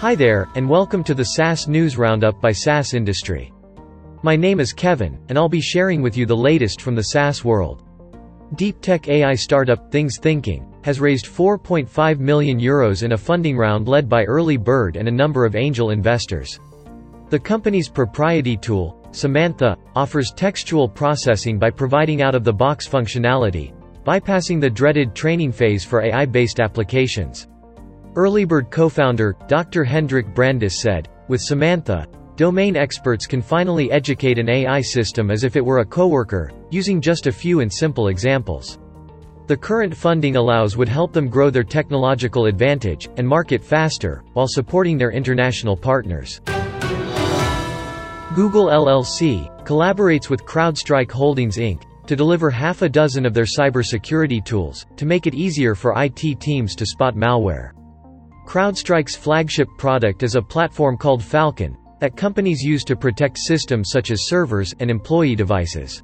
Hi there, and welcome to the SaaS News Roundup by SaaS Industry. My name is Kevin, and I'll be sharing with you the latest from the SaaS world. Deep tech AI startup thingsTHINKING has raised 4.5 million euros in a funding round led by Earlybird and a number of angel investors. The company's proprietary tool, Semantha, offers textual processing by providing out-of-the-box functionality, bypassing the dreaded training phase for AI-based applications. Earlybird co-founder, Dr. Hendrik Brandis said, with Semantha, domain experts can finally educate an AI system as if it were a coworker, using just a few and simple examples. The current funding allows would help them grow their technological advantage, and market faster, while supporting their international partners. Google LLC, collaborates with CrowdStrike Holdings Inc., to deliver half a dozen of their cybersecurity tools, to make it easier for IT teams to spot malware. CrowdStrike's flagship product is a platform called Falcon, that companies use to protect systems such as servers and employee devices.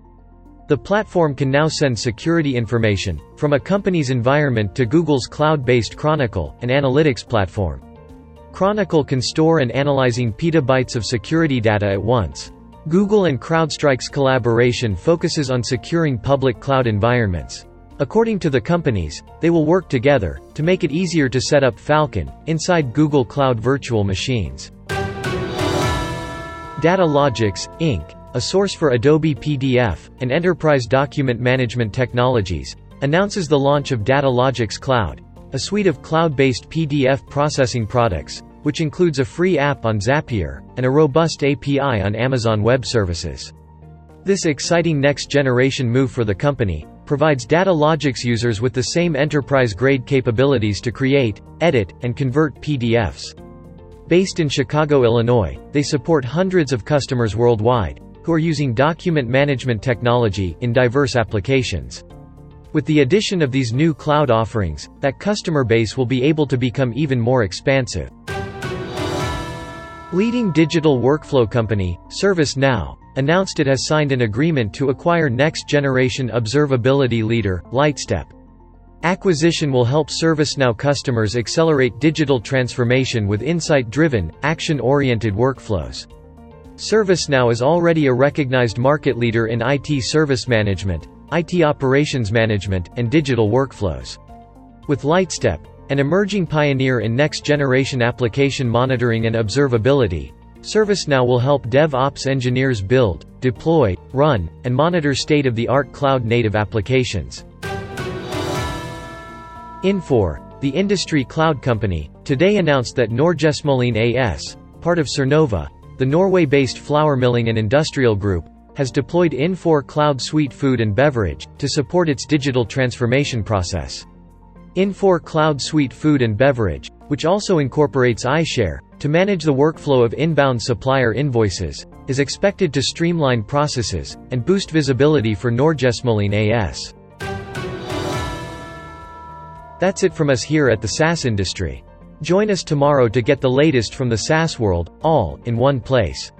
The platform can now send security information, from a company's environment to Google's cloud-based Chronicle, an analytics platform. Chronicle can store and analyzing petabytes of security data at once. Google and CrowdStrike's collaboration focuses on securing public cloud environments. According to the companies, they will work together, to make it easier to set up Falcon, inside Google Cloud virtual machines. Datalogics, Inc., a source for Adobe PDF, and enterprise document management technologies, announces the launch of Datalogics Cloud, a suite of cloud-based PDF processing products, which includes a free app on Zapier, and a robust API on Amazon Web Services. This exciting next-generation move for the company, provides Datalogics users with the same enterprise-grade capabilities to create, edit, and convert PDFs. Based in Chicago, Illinois, they support hundreds of customers worldwide, who are using document management technology in diverse applications. With the addition of these new cloud offerings, that customer base will be able to become even more expansive. Leading digital workflow company, ServiceNow, announced it has signed an agreement to acquire next-generation observability leader, Lightstep. Acquisition will help ServiceNow customers accelerate digital transformation with insight-driven, action-oriented workflows. ServiceNow is already a recognized market leader in IT service management, IT operations management, and digital workflows. With Lightstep, an emerging pioneer in next-generation application monitoring and observability, ServiceNow will help DevOps engineers build, deploy, run, and monitor state-of-the-art cloud-native applications. Infor, the industry cloud company, today announced that Norgesmøllene AS, part of Cernova, the Norway-based flour milling and industrial group, has deployed Infor Cloud Suite Food and Beverage, to support its digital transformation process. Infor Cloud Suite Food and Beverage, which also incorporates iShare, to manage the workflow of inbound supplier invoices, is expected to streamline processes, and boost visibility for Norgesmøllene AS. That's it from us here at the SaaS industry. Join us tomorrow to get the latest from the SaaS world, all in one place.